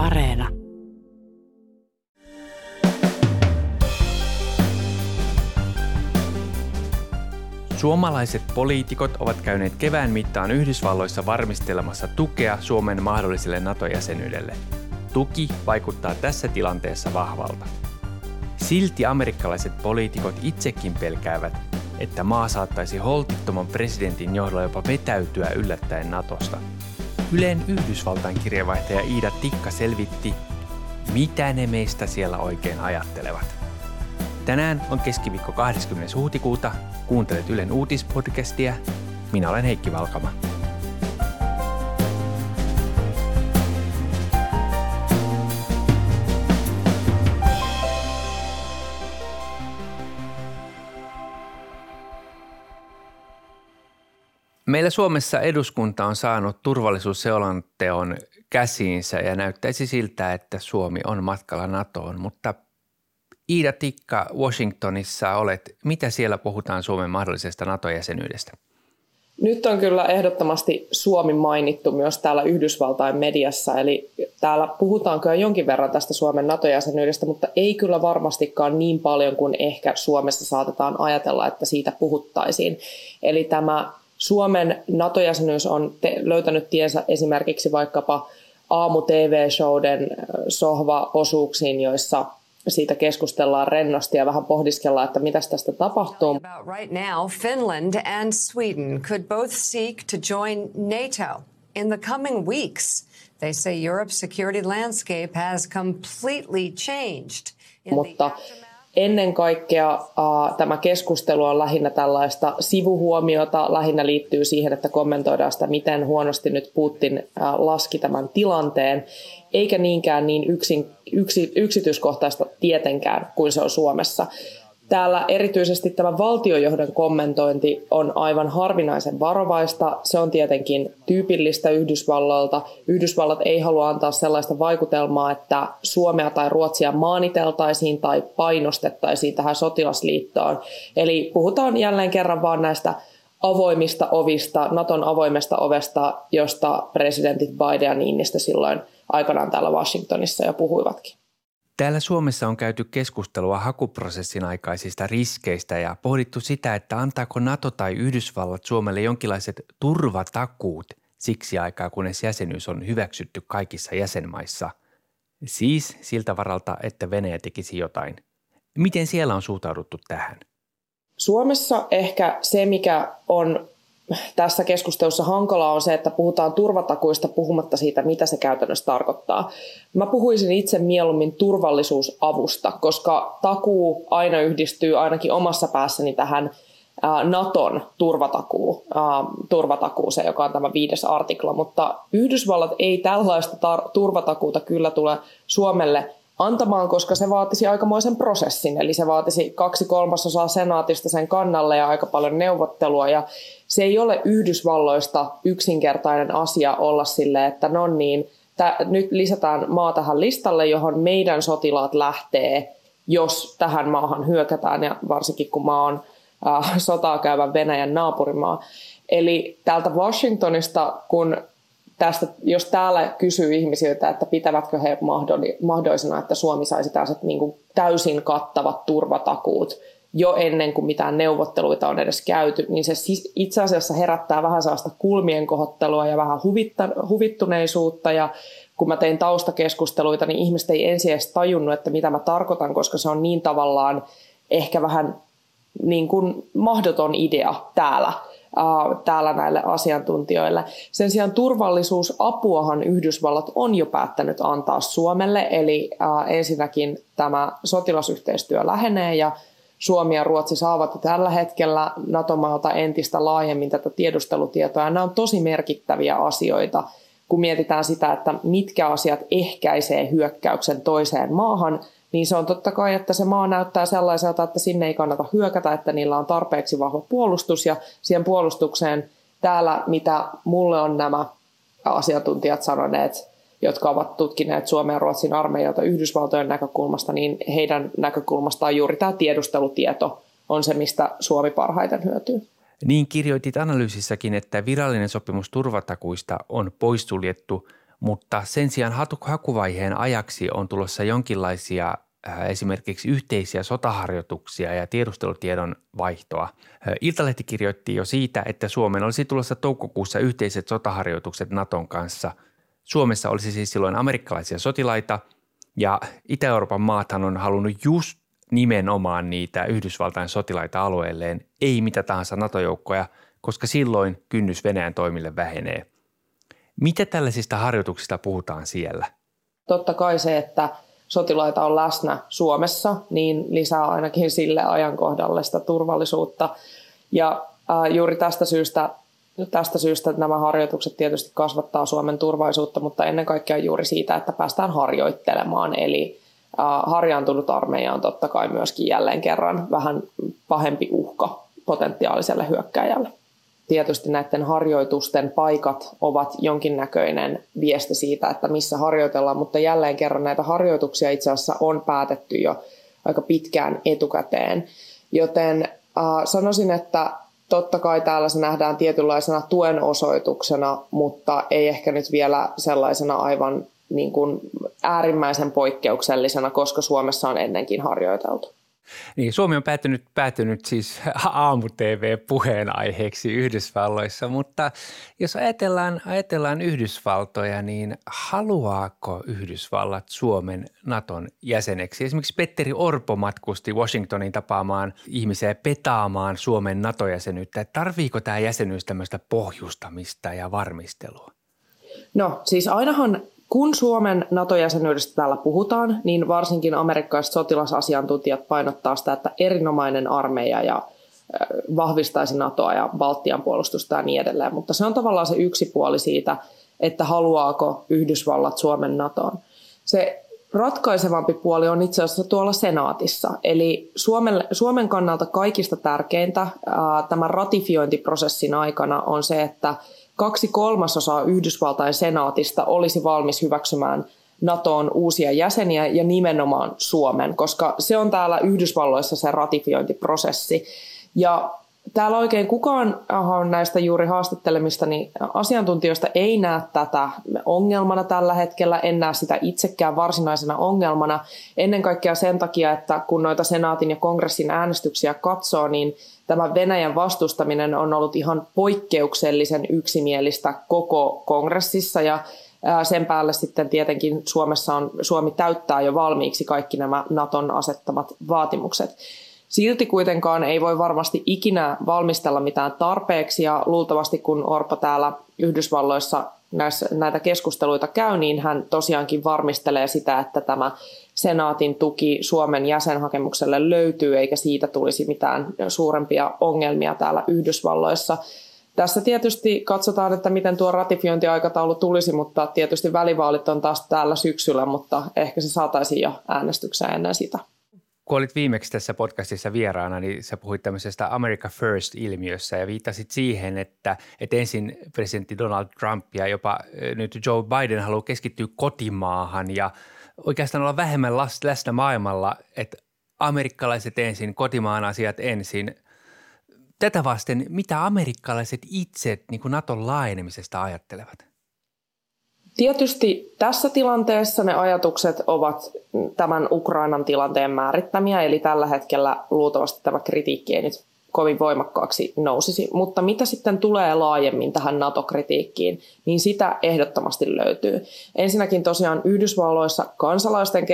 Areena. Suomalaiset poliitikot ovat käyneet kevään mittaan Yhdysvalloissa varmistelemassa tukea Suomen mahdolliselle NATO-jäsenyydelle. Tuki vaikuttaa tässä tilanteessa vahvalta. Silti amerikkalaiset poliitikot itsekin pelkäävät, että maa saattaisi holtittoman presidentin johdolla jopa vetäytyä yllättäen Natosta. Yleen Yhdysvaltain kirjavaihtaja Iida Tikka selvitti, mitä ne meistä siellä oikein ajattelevat. Tänään on keskiviikko 20. huhtikuuta. Kuuntelet Ylen uutispodcastia. Minä olen Heikki Valkama. Meillä Suomessa eduskunta on saanut turvallisuusselonteon käsiinsä ja näyttäisi siltä, että Suomi on matkalla NATOon, mutta Iida Tikka Washingtonissa olet. Mitä siellä puhutaan Suomen mahdollisesta NATO-jäsenyydestä? Nyt on kyllä ehdottomasti Suomi mainittu myös täällä Yhdysvaltain mediassa, eli täällä puhutaan kyllä jonkin verran tästä Suomen NATO-jäsenyydestä, mutta ei kyllä varmastikaan niin paljon kuin ehkä Suomessa saatetaan ajatella, että siitä puhuttaisiin. Eli tämä Suomen NATO-jäsenyys on te- löytänyt tiensä esimerkiksi vaikkapa aamu-tv-showden sohva-osuuksiin, joissa siitä keskustellaan rennosti ja vähän pohdiskellaan, että mitä tästä tapahtuu. Right now, Finland and Sweden could both seek to join NATO in the coming weeks. They say Europe's security landscape has completely changed. Mutta ennen kaikkea uh, tämä keskustelu on lähinnä tällaista sivuhuomiota, lähinnä liittyy siihen, että kommentoidaan sitä, miten huonosti nyt Putin uh, laski tämän tilanteen, eikä niinkään niin yksin, yksi, yksityiskohtaista tietenkään kuin se on Suomessa. Täällä erityisesti tämä valtiojohdon kommentointi on aivan harvinaisen varovaista. Se on tietenkin tyypillistä Yhdysvalloilta. Yhdysvallat ei halua antaa sellaista vaikutelmaa, että Suomea tai Ruotsia maaniteltaisiin tai painostettaisiin tähän sotilasliittoon. Eli puhutaan jälleen kerran vaan näistä avoimista ovista, Naton avoimesta ovesta, josta presidentit Biden ja Niinistö silloin aikanaan täällä Washingtonissa jo puhuivatkin. Täällä Suomessa on käyty keskustelua hakuprosessin aikaisista riskeistä ja pohdittu sitä, että antaako NATO tai Yhdysvallat Suomelle jonkinlaiset turvatakuut siksi aikaa, kunnes jäsenyys on hyväksytty kaikissa jäsenmaissa. Siis siltä varalta, että Venäjä tekisi jotain. Miten siellä on suhtauduttu tähän? Suomessa ehkä se, mikä on tässä keskustelussa hankalaa on se, että puhutaan turvatakuista puhumatta siitä, mitä se käytännössä tarkoittaa. Mä puhuisin itse mieluummin turvallisuusavusta, koska takuu aina yhdistyy ainakin omassa päässäni tähän Naton turvatakuu, turvatakuuseen, joka on tämä viides artikla, mutta Yhdysvallat ei tällaista tar- turvatakuuta kyllä tule Suomelle antamaan, koska se vaatisi aikamoisen prosessin. Eli se vaatisi kaksi kolmasosaa senaatista sen kannalle ja aika paljon neuvottelua. Ja se ei ole Yhdysvalloista yksinkertainen asia olla silleen, että no niin, tä, nyt lisätään maa tähän listalle, johon meidän sotilaat lähtee, jos tähän maahan hyökätään, ja varsinkin kun maa on äh, sotaa käyvän Venäjän naapurimaa. Eli täältä Washingtonista, kun tästä, jos täällä kysyy ihmisiltä, että pitävätkö he mahdollisena, että Suomi saisi tällaiset niin kuin täysin kattavat turvatakuut jo ennen kuin mitään neuvotteluita on edes käyty, niin se itse asiassa herättää vähän sellaista kulmien kohottelua ja vähän huvittuneisuutta. Ja kun mä tein taustakeskusteluita, niin ihmiset ei ensin edes tajunnut, että mitä mä tarkoitan, koska se on niin tavallaan ehkä vähän niin kuin mahdoton idea täällä täällä näille asiantuntijoille. Sen sijaan turvallisuusapuahan Yhdysvallat on jo päättänyt antaa Suomelle, eli ensinnäkin tämä sotilasyhteistyö lähenee ja Suomi ja Ruotsi saavat tällä hetkellä NATO-maalta entistä laajemmin tätä tiedustelutietoa. Nämä on tosi merkittäviä asioita, kun mietitään sitä, että mitkä asiat ehkäisee hyökkäyksen toiseen maahan – niin se on totta kai, että se maa näyttää sellaiselta, että sinne ei kannata hyökätä, että niillä on tarpeeksi vahva puolustus ja siihen puolustukseen täällä, mitä mulle on nämä asiantuntijat sanoneet, jotka ovat tutkineet Suomen ja Ruotsin armeijoita Yhdysvaltojen näkökulmasta, niin heidän näkökulmastaan juuri tämä tiedustelutieto on se, mistä Suomi parhaiten hyötyy. Niin kirjoitit analyysissäkin, että virallinen sopimus turvatakuista on poissuljettu mutta sen sijaan hakuvaiheen ajaksi on tulossa jonkinlaisia Äh, esimerkiksi yhteisiä sotaharjoituksia ja tiedustelutiedon vaihtoa. Äh, Iltalehti kirjoitti jo siitä, että Suomen olisi tulossa toukokuussa yhteiset sotaharjoitukset Naton kanssa. Suomessa olisi siis silloin amerikkalaisia sotilaita ja Itä-Euroopan maathan on halunnut just nimenomaan niitä Yhdysvaltain sotilaita alueelleen, ei mitä tahansa NATO-joukkoja, koska silloin kynnys Venäjän toimille vähenee. Mitä tällaisista harjoituksista puhutaan siellä? Totta kai se, että – sotilaita on läsnä Suomessa, niin lisää ainakin sille ajankohdalle sitä turvallisuutta. Ja ää, juuri tästä syystä, tästä syystä nämä harjoitukset tietysti kasvattaa Suomen turvallisuutta, mutta ennen kaikkea juuri siitä, että päästään harjoittelemaan. Eli ää, harjaantunut armeija on totta kai myöskin jälleen kerran vähän pahempi uhka potentiaaliselle hyökkäjälle tietysti näiden harjoitusten paikat ovat jonkinnäköinen viesti siitä, että missä harjoitellaan, mutta jälleen kerran näitä harjoituksia itse asiassa on päätetty jo aika pitkään etukäteen. Joten äh, sanoisin, että totta kai täällä se nähdään tietynlaisena tuen osoituksena, mutta ei ehkä nyt vielä sellaisena aivan niin kuin äärimmäisen poikkeuksellisena, koska Suomessa on ennenkin harjoiteltu. Niin, Suomi on päätynyt, päätynyt siis aamu-tv-puheenaiheeksi Yhdysvalloissa, mutta jos ajatellaan, ajatellaan Yhdysvaltoja, niin haluaako Yhdysvallat Suomen Naton jäseneksi? Esimerkiksi Petteri Orpo matkusti Washingtonin tapaamaan ihmisiä petaamaan Suomen NATO-jäsenyyttä. Tarviiko tämä jäsenyys tämmöistä pohjustamista ja varmistelua? No siis ainahan kun Suomen NATO-jäsenyydestä täällä puhutaan, niin varsinkin amerikkalaiset sotilasasiantuntijat painottaa sitä, että erinomainen armeija ja vahvistaisi NATOa ja Baltian puolustusta ja niin edelleen. Mutta se on tavallaan se yksi puoli siitä, että haluaako Yhdysvallat Suomen NATOon. Se ratkaisevampi puoli on itse asiassa tuolla senaatissa. Eli Suomen, Suomen kannalta kaikista tärkeintä ää, tämän ratifiointiprosessin aikana on se, että – kaksi kolmasosaa Yhdysvaltain senaatista olisi valmis hyväksymään NATOon uusia jäseniä ja nimenomaan Suomen, koska se on täällä Yhdysvalloissa se ratifiointiprosessi. Ja täällä oikein kukaan näistä juuri haastattelemista niin asiantuntijoista ei näe tätä ongelmana tällä hetkellä, en näe sitä itsekään varsinaisena ongelmana. Ennen kaikkea sen takia, että kun noita senaatin ja kongressin äänestyksiä katsoo, niin tämä Venäjän vastustaminen on ollut ihan poikkeuksellisen yksimielistä koko kongressissa ja sen päälle sitten tietenkin Suomessa on, Suomi täyttää jo valmiiksi kaikki nämä Naton asettamat vaatimukset. Silti kuitenkaan ei voi varmasti ikinä valmistella mitään tarpeeksi ja luultavasti kun Orpo täällä Yhdysvalloissa näissä, näitä keskusteluita käy, niin hän tosiaankin varmistelee sitä, että tämä senaatin tuki Suomen jäsenhakemukselle löytyy, eikä siitä tulisi mitään suurempia ongelmia täällä Yhdysvalloissa. Tässä tietysti katsotaan, että miten tuo ratifiointiaikataulu tulisi, mutta tietysti välivaalit on taas täällä syksyllä, mutta ehkä se saataisiin jo äänestykseen ennen sitä kun olit viimeksi tässä podcastissa vieraana, niin sä puhuit tämmöisestä America First-ilmiössä ja viittasit siihen, että, että ensin presidentti Donald Trump ja jopa nyt Joe Biden haluaa keskittyä kotimaahan ja oikeastaan olla vähemmän läsnä maailmalla, että amerikkalaiset ensin, kotimaan asiat ensin. Tätä vasten, mitä amerikkalaiset itse niin kuin Naton laajenemisesta ajattelevat? Tietysti tässä tilanteessa ne ajatukset ovat tämän Ukrainan tilanteen määrittämiä, eli tällä hetkellä luultavasti tämä kritiikki ei nyt kovin voimakkaaksi nousisi. Mutta mitä sitten tulee laajemmin tähän NATO-kritiikkiin, niin sitä ehdottomasti löytyy. Ensinnäkin tosiaan Yhdysvalloissa kansalaisten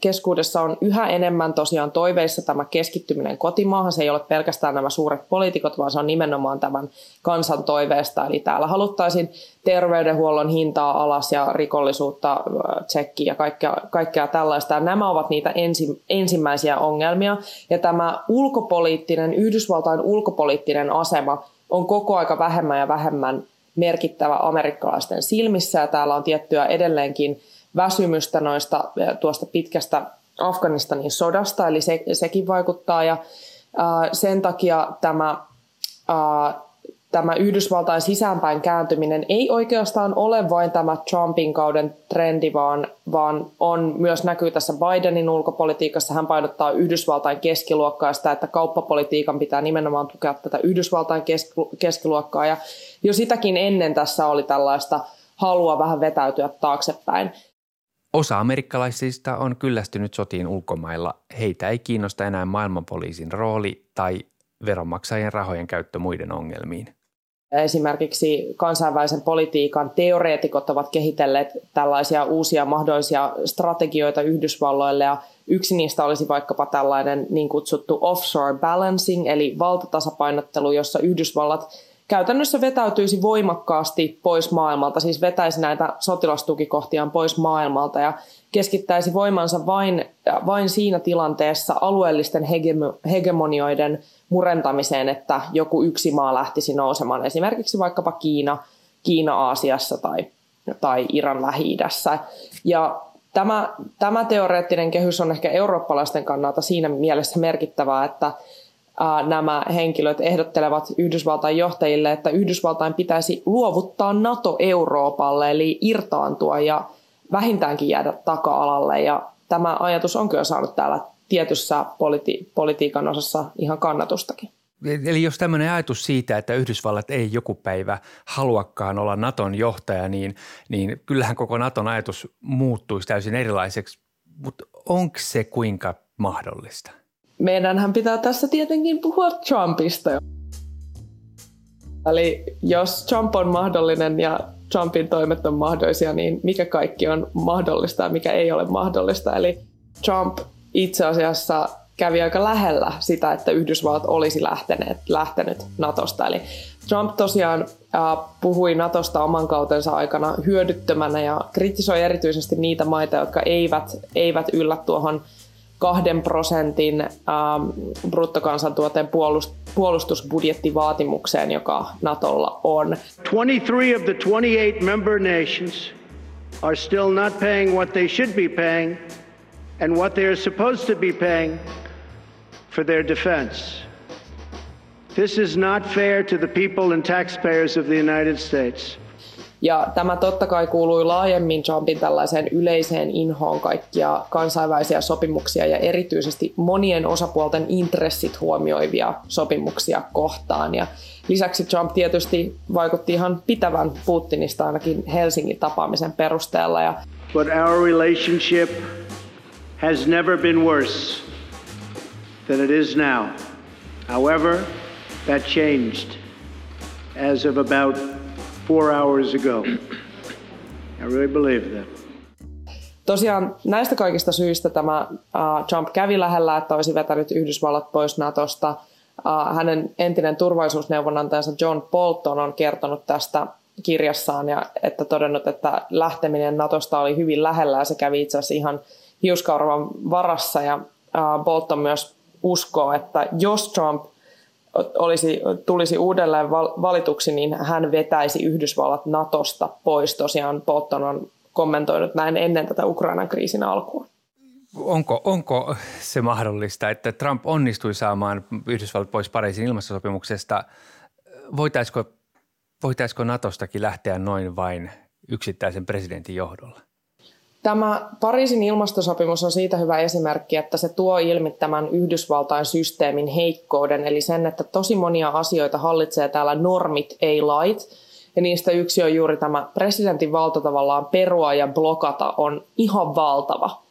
keskuudessa on yhä enemmän tosiaan toiveissa tämä keskittyminen kotimaahan. Se ei ole pelkästään nämä suuret poliitikot, vaan se on nimenomaan tämän kansan toiveesta. Eli täällä haluttaisiin terveydenhuollon hintaa alas ja rikollisuutta tsekkiä ja kaikkea, kaikkea tällaista. Nämä ovat niitä ensi, ensimmäisiä ongelmia. Ja tämä ulkopoliittinen, Yhdysvaltain ulkopoliittinen asema on koko aika vähemmän ja vähemmän merkittävä amerikkalaisten silmissä. Ja täällä on tiettyä edelleenkin väsymystä noista tuosta pitkästä Afganistanin sodasta, eli se, sekin vaikuttaa. Ja ää, sen takia tämä ää, tämä Yhdysvaltain sisäänpäin kääntyminen ei oikeastaan ole vain tämä Trumpin kauden trendi, vaan, vaan on myös näkyy tässä Bidenin ulkopolitiikassa. Hän painottaa Yhdysvaltain keskiluokkaa sitä, että kauppapolitiikan pitää nimenomaan tukea tätä Yhdysvaltain keskiluokkaa. Ja jo sitäkin ennen tässä oli tällaista halua vähän vetäytyä taaksepäin. Osa amerikkalaisista on kyllästynyt sotiin ulkomailla. Heitä ei kiinnosta enää maailmanpoliisin rooli tai veronmaksajien rahojen käyttö muiden ongelmiin. Esimerkiksi kansainvälisen politiikan teoreetikot ovat kehitelleet tällaisia uusia mahdollisia strategioita Yhdysvalloille ja yksi niistä olisi vaikkapa tällainen niin kutsuttu offshore balancing eli valtatasapainottelu, jossa Yhdysvallat käytännössä vetäytyisi voimakkaasti pois maailmalta, siis vetäisi näitä sotilastukikohtiaan pois maailmalta ja keskittäisi voimansa vain, vain siinä tilanteessa alueellisten hegemonioiden murentamiseen, että joku yksi maa lähtisi nousemaan, esimerkiksi vaikkapa Kiina, Kiina Aasiassa tai, tai Iran Lähi-idässä. Ja tämä, tämä teoreettinen kehys on ehkä eurooppalaisten kannalta siinä mielessä merkittävää, että nämä henkilöt ehdottelevat Yhdysvaltain johtajille, että Yhdysvaltain pitäisi luovuttaa NATO Euroopalle, eli irtaantua ja vähintäänkin jäädä taka-alalle. Ja tämä ajatus on kyllä saanut täällä tietyssä politi- politiikan osassa ihan kannatustakin. Eli jos tämmöinen ajatus siitä, että Yhdysvallat ei joku päivä haluakaan olla Naton johtaja, niin, niin kyllähän koko Naton ajatus muuttuisi täysin erilaiseksi. Mutta onko se kuinka mahdollista? Meidänhän pitää tässä tietenkin puhua Trumpista. Eli jos Trump on mahdollinen ja Trumpin toimet on mahdollisia, niin mikä kaikki on mahdollista ja mikä ei ole mahdollista. Eli Trump itse asiassa kävi aika lähellä sitä, että Yhdysvallat olisi lähteneet, lähtenyt Natosta. Eli Trump tosiaan äh, puhui Natosta oman kautensa aikana hyödyttömänä ja kritisoi erityisesti niitä maita, jotka eivät, eivät yllä tuohon kahden prosentin ähm, bruttokansantuotteen puolust, puolustusbudjettivaatimukseen, joka Natolla on. 23 of the 28 member nations are still not paying what they should be paying and what they are supposed to be paying for their defense. This is not fair to the people and taxpayers of the United States. Ja tämä totta kai kuului laajemmin Trumpin tällaiseen yleiseen inhoon kaikkia kansainvälisiä sopimuksia ja erityisesti monien osapuolten intressit huomioivia sopimuksia kohtaan. Ja lisäksi Trump tietysti vaikutti ihan pitävän Putinista ainakin Helsingin tapaamisen perusteella. Ja But our relationship has never been worse than it is now. However, that changed as of about four hours ago. I really believe that. Tosiaan näistä kaikista syistä tämä uh, Trump kävi lähellä, että olisi vetänyt Yhdysvallat pois Natosta. Uh, hänen entinen turvallisuusneuvonantajansa John Bolton on kertonut tästä kirjassaan ja että todennut, että lähteminen Natosta oli hyvin lähellä ja se kävi itse asiassa ihan hiuskauravan varassa ja uh, Bolton myös uskoo, että jos Trump olisi, tulisi uudelleen valituksi, niin hän vetäisi Yhdysvallat Natosta pois. Tosiaan Bolton on kommentoinut näin ennen tätä Ukrainan kriisin alkua. Onko, onko se mahdollista, että Trump onnistui saamaan Yhdysvallat pois Pariisin ilmastosopimuksesta? Voitaisiko, voitaisiko Natostakin lähteä noin vain yksittäisen presidentin johdolla? Tämä Pariisin ilmastosopimus on siitä hyvä esimerkki, että se tuo ilmi tämän Yhdysvaltain systeemin heikkouden, eli sen, että tosi monia asioita hallitsee täällä normit, ei lait. Ja niistä yksi on juuri tämä presidentin valta tavallaan perua ja blokata on ihan valtava.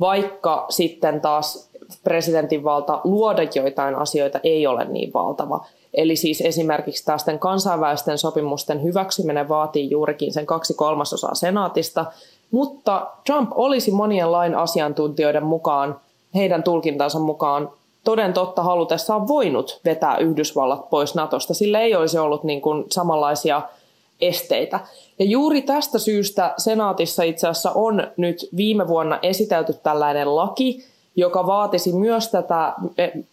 Vaikka sitten taas presidentin valta luoda joitain asioita ei ole niin valtava. Eli siis esimerkiksi tästä kansainvälisten sopimusten hyväksyminen vaatii juurikin sen kaksi kolmasosaa senaatista – mutta Trump olisi monien lain asiantuntijoiden mukaan, heidän tulkintansa mukaan, toden totta halutessaan voinut vetää Yhdysvallat pois Natosta. Sillä ei olisi ollut niin kuin samanlaisia esteitä. Ja juuri tästä syystä senaatissa itse asiassa on nyt viime vuonna esitelty tällainen laki, joka vaatisi myös tätä,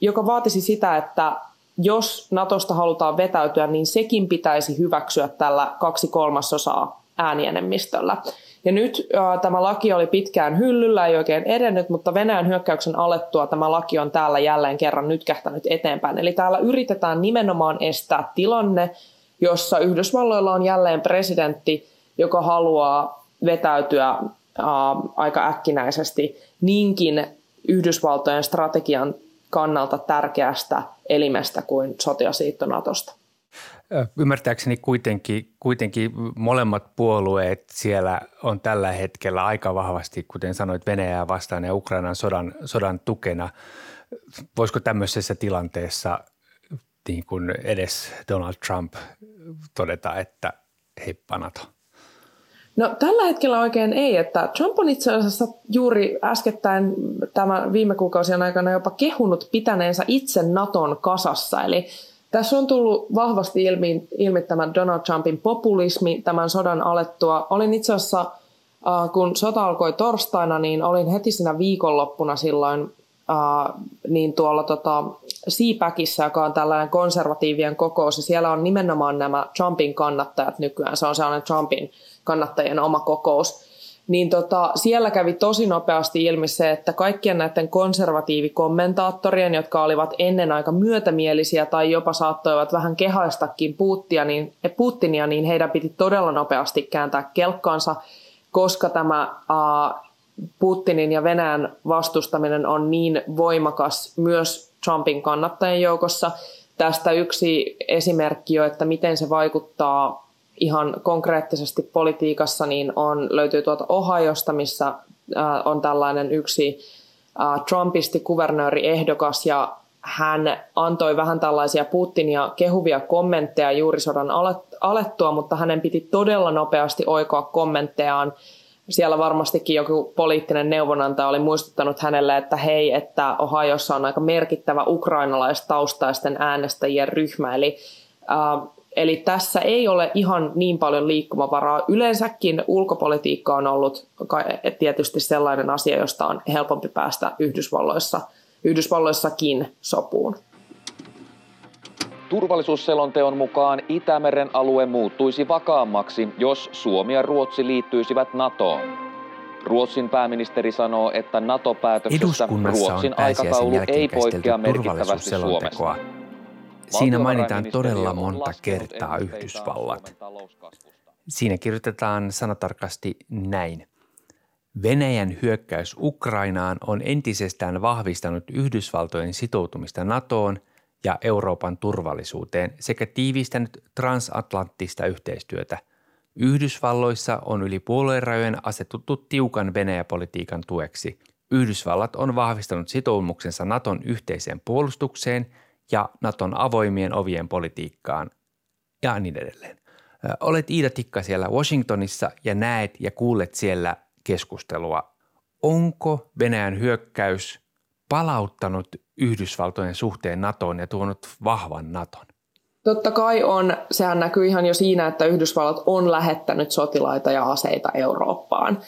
joka vaatisi sitä, että jos Natosta halutaan vetäytyä, niin sekin pitäisi hyväksyä tällä kaksi kolmasosaa äänienemmistöllä. Ja nyt äh, tämä laki oli pitkään hyllyllä, ei oikein edennyt, mutta Venäjän hyökkäyksen alettua tämä laki on täällä jälleen kerran nyt kähtänyt eteenpäin. Eli täällä yritetään nimenomaan estää tilanne, jossa Yhdysvalloilla on jälleen presidentti, joka haluaa vetäytyä äh, aika äkkinäisesti niinkin Yhdysvaltojen strategian kannalta tärkeästä elimestä kuin sotilasliitto Natosta. Ymmärtääkseni kuitenkin, kuitenkin molemmat puolueet siellä on tällä hetkellä aika vahvasti, kuten sanoit, Venäjää vastaan ja Ukrainan sodan, sodan tukena. Voisiko tämmöisessä tilanteessa niin kuin edes Donald Trump todeta, että heippa NATO? No tällä hetkellä oikein ei, että Trump on itse asiassa juuri äskettäin tämän viime kuukausien aikana jopa kehunut pitäneensä itse Naton kasassa. Eli tässä on tullut vahvasti ilmi, ilmi tämän Donald Trumpin populismi tämän sodan alettua. Olin itse asiassa, äh, kun sota alkoi torstaina, niin olin heti siinä viikonloppuna silloin äh, niin tuolla tota, CPACissa, joka on tällainen konservatiivien kokous, ja siellä on nimenomaan nämä Trumpin kannattajat nykyään. Se on sellainen Trumpin kannattajien oma kokous. Niin tota, siellä kävi tosi nopeasti ilmi se, että kaikkien näiden konservatiivikommentaattorien, jotka olivat ennen aika myötämielisiä tai jopa saattoivat vähän kehaistakin Putinia, niin, Putinia, niin heidän piti todella nopeasti kääntää kelkkaansa, koska tämä uh, Putinin ja Venäjän vastustaminen on niin voimakas myös Trumpin kannattajien joukossa. Tästä yksi esimerkki jo, että miten se vaikuttaa ihan konkreettisesti politiikassa, niin on, löytyy tuolta Ohiosta, missä äh, on tällainen yksi äh, Trumpisti kuvernööriehdokas ja hän antoi vähän tällaisia Putinia kehuvia kommentteja juuri sodan alettua, mutta hänen piti todella nopeasti oikoa kommenttejaan. Siellä varmastikin joku poliittinen neuvonantaja oli muistuttanut hänelle, että hei, että Ohiossa on aika merkittävä ukrainalaistaustaisten äänestäjien ryhmä, eli äh, Eli tässä ei ole ihan niin paljon liikkumavaraa. Yleensäkin ulkopolitiikka on ollut tietysti sellainen asia, josta on helpompi päästä Yhdysvalloissa, Yhdysvalloissakin sopuun. Turvallisuusselonteon mukaan Itämeren alue muuttuisi vakaammaksi, jos Suomi ja Ruotsi liittyisivät NATOon. Ruotsin pääministeri sanoo, että NATO-päätöksessä Ruotsin aikataulu ei poikkea merkittävästi Suomesta. Siinä mainitaan todella monta kertaa Yhdysvallat. Siinä kirjoitetaan sanatarkasti näin. Venäjän hyökkäys Ukrainaan on entisestään vahvistanut Yhdysvaltojen sitoutumista NATOon – ja Euroopan turvallisuuteen sekä tiivistänyt transatlanttista yhteistyötä. Yhdysvalloissa on yli puoluerajojen asetuttu tiukan Venäjäpolitiikan tueksi. Yhdysvallat on vahvistanut sitoumuksensa Naton yhteiseen puolustukseen ja Naton avoimien ovien politiikkaan ja niin edelleen. Olet Iida Tikka siellä Washingtonissa ja näet ja kuulet siellä keskustelua. Onko Venäjän hyökkäys palauttanut Yhdysvaltojen suhteen NATOon ja tuonut vahvan NATOn? Totta kai on. Sehän näkyy ihan jo siinä, että Yhdysvallat on lähettänyt sotilaita ja aseita Eurooppaan.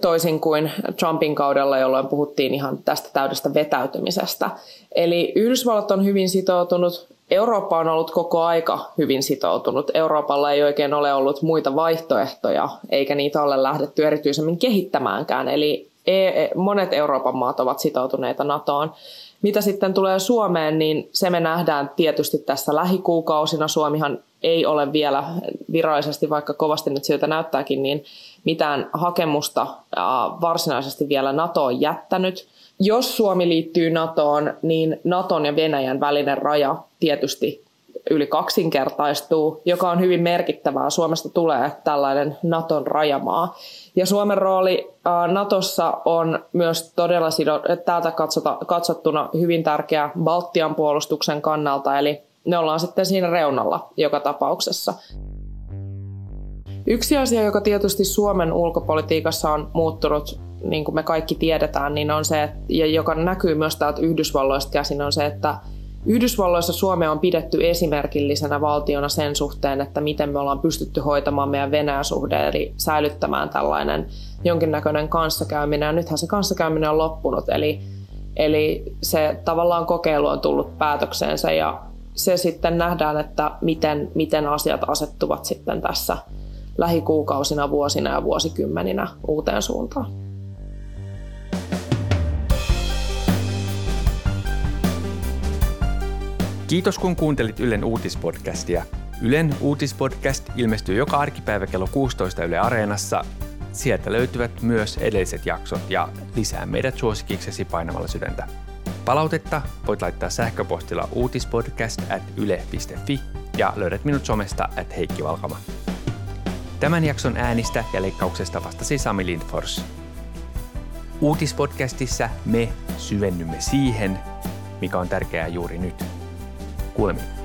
Toisin kuin Trumpin kaudella, jolloin puhuttiin ihan tästä täydestä vetäytymisestä. Eli Yhdysvallat on hyvin sitoutunut. Eurooppa on ollut koko aika hyvin sitoutunut. Euroopalla ei oikein ole ollut muita vaihtoehtoja, eikä niitä ole lähdetty erityisemmin kehittämäänkään. Eli E, monet Euroopan maat ovat sitoutuneita NATOon. Mitä sitten tulee Suomeen, niin se me nähdään tietysti tässä lähikuukausina. Suomihan ei ole vielä virallisesti, vaikka kovasti nyt siltä näyttääkin, niin mitään hakemusta varsinaisesti vielä NATOon jättänyt. Jos Suomi liittyy NATOon, niin NATOn ja Venäjän välinen raja tietysti yli kaksinkertaistuu, joka on hyvin merkittävää. Suomesta tulee tällainen Naton rajamaa. Ja Suomen rooli Natossa on myös todella täältä katsota, katsottuna hyvin tärkeä Baltian puolustuksen kannalta, eli ne ollaan sitten siinä reunalla joka tapauksessa. Yksi asia, joka tietysti Suomen ulkopolitiikassa on muuttunut, niin kuin me kaikki tiedetään, niin on se, ja joka näkyy myös täältä Yhdysvalloista käsin, on se, että Yhdysvalloissa Suomea on pidetty esimerkillisenä valtiona sen suhteen, että miten me ollaan pystytty hoitamaan meidän Venäjä-suhde, eli säilyttämään tällainen jonkinnäköinen kanssakäyminen. Ja nythän se kanssakäyminen on loppunut, eli, eli se tavallaan kokeilu on tullut päätökseensä ja se sitten nähdään, että miten, miten asiat asettuvat sitten tässä lähikuukausina, vuosina ja vuosikymmeninä uuteen suuntaan. Kiitos kun kuuntelit Ylen uutispodcastia. Ylen uutispodcast ilmestyy joka arkipäivä kello 16 Yle Areenassa. Sieltä löytyvät myös edelliset jaksot ja lisää meidät suosikiksesi painamalla sydäntä. Palautetta voit laittaa sähköpostilla uutispodcast at yle.fi ja löydät minut somesta at Heikki Valkama. Tämän jakson äänistä ja leikkauksesta vastasi Sami Lindfors. Uutispodcastissa me syvennymme siihen, mikä on tärkeää juuri nyt. Kuulemiin.